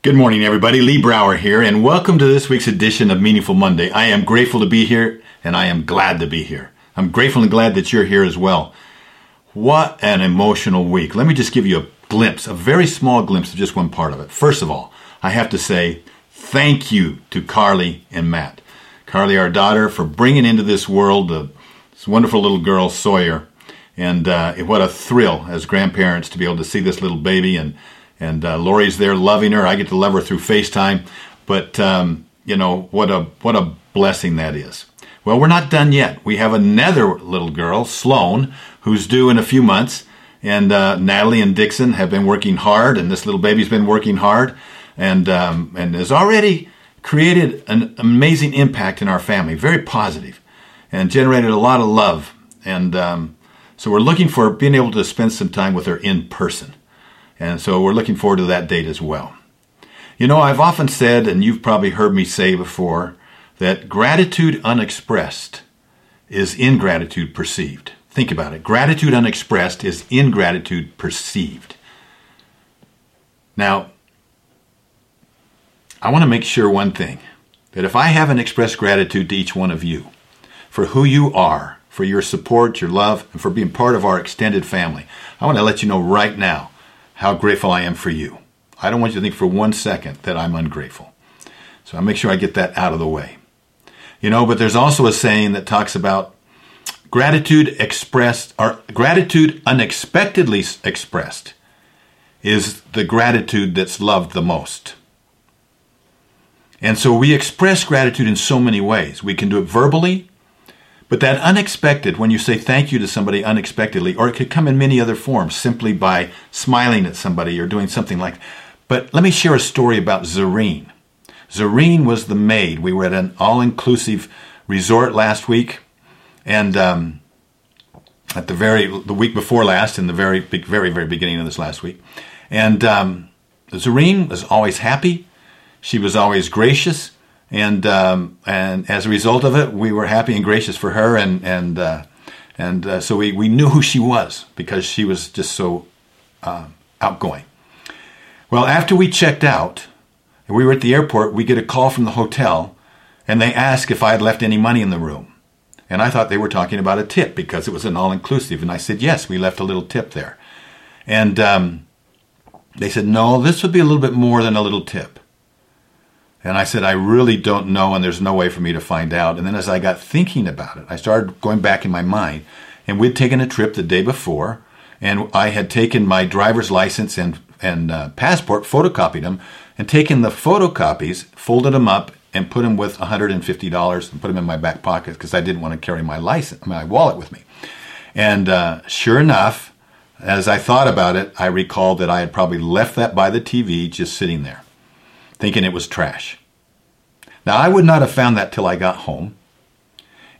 Good morning, everybody. Lee Brower here, and welcome to this week's edition of Meaningful Monday. I am grateful to be here, and I am glad to be here. I'm grateful and glad that you're here as well. What an emotional week. Let me just give you a glimpse, a very small glimpse of just one part of it. First of all, I have to say thank you to Carly and Matt. Carly, our daughter, for bringing into this world this wonderful little girl, Sawyer. And uh, what a thrill as grandparents to be able to see this little baby and and uh, Lori's there loving her. I get to love her through FaceTime, but um, you know what a what a blessing that is. Well, we're not done yet. We have another little girl, Sloan, who's due in a few months, and uh, Natalie and Dixon have been working hard, and this little baby's been working hard, and um, and has already created an amazing impact in our family, very positive, and generated a lot of love. And um, so we're looking for being able to spend some time with her in person. And so we're looking forward to that date as well. You know, I've often said, and you've probably heard me say before, that gratitude unexpressed is ingratitude perceived. Think about it. Gratitude unexpressed is ingratitude perceived. Now, I want to make sure one thing that if I haven't expressed gratitude to each one of you for who you are, for your support, your love, and for being part of our extended family, I want to let you know right now how grateful I am for you. I don't want you to think for one second that I'm ungrateful. So I'll make sure I get that out of the way. You know, but there's also a saying that talks about gratitude expressed or gratitude unexpectedly expressed is the gratitude that's loved the most. And so we express gratitude in so many ways. We can do it verbally, but that unexpected, when you say thank you to somebody unexpectedly, or it could come in many other forms, simply by smiling at somebody or doing something like. But let me share a story about Zareen. Zareen was the maid. We were at an all-inclusive resort last week, and um, at the very the week before last, in the very very very beginning of this last week, and um, Zareen was always happy. She was always gracious and um, and as a result of it, we were happy and gracious for her, and and uh, and uh, so we, we knew who she was because she was just so uh, outgoing. Well, after we checked out, we were at the airport, we get a call from the hotel, and they asked if I had left any money in the room, and I thought they were talking about a tip because it was an all inclusive, and I said yes, we left a little tip there, and um, they said no, this would be a little bit more than a little tip. And I said, I really don't know, and there's no way for me to find out. And then as I got thinking about it, I started going back in my mind. And we'd taken a trip the day before, and I had taken my driver's license and, and uh, passport, photocopied them, and taken the photocopies, folded them up, and put them with $150 and put them in my back pocket because I didn't want to carry my license, my wallet with me. And uh, sure enough, as I thought about it, I recalled that I had probably left that by the TV just sitting there thinking it was trash. Now, I would not have found that till I got home.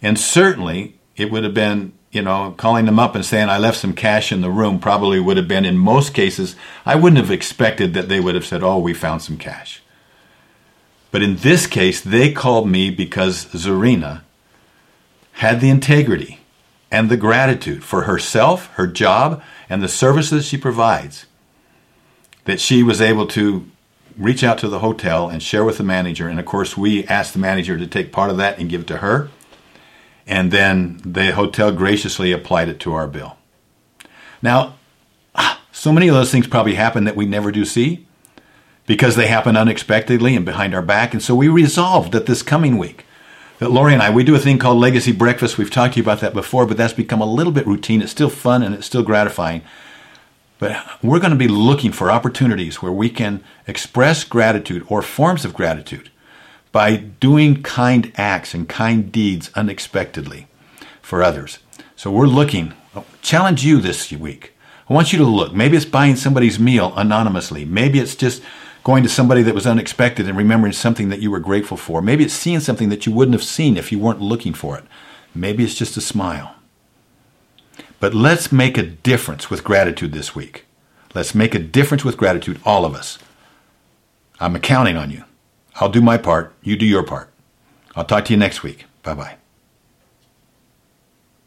And certainly, it would have been, you know, calling them up and saying I left some cash in the room probably would have been, in most cases, I wouldn't have expected that they would have said, oh, we found some cash. But in this case, they called me because Zarina had the integrity and the gratitude for herself, her job, and the services she provides that she was able to reach out to the hotel and share with the manager. And of course, we asked the manager to take part of that and give it to her. And then the hotel graciously applied it to our bill. Now, so many of those things probably happen that we never do see because they happen unexpectedly and behind our back. And so we resolved that this coming week, that Lori and I, we do a thing called Legacy Breakfast. We've talked to you about that before, but that's become a little bit routine. It's still fun and it's still gratifying. But we're going to be looking for opportunities where we can express gratitude or forms of gratitude by doing kind acts and kind deeds unexpectedly for others. So we're looking, oh, challenge you this week. I want you to look. Maybe it's buying somebody's meal anonymously. Maybe it's just going to somebody that was unexpected and remembering something that you were grateful for. Maybe it's seeing something that you wouldn't have seen if you weren't looking for it. Maybe it's just a smile. But let's make a difference with gratitude this week. Let's make a difference with gratitude, all of us. I'm counting on you. I'll do my part. You do your part. I'll talk to you next week. Bye bye.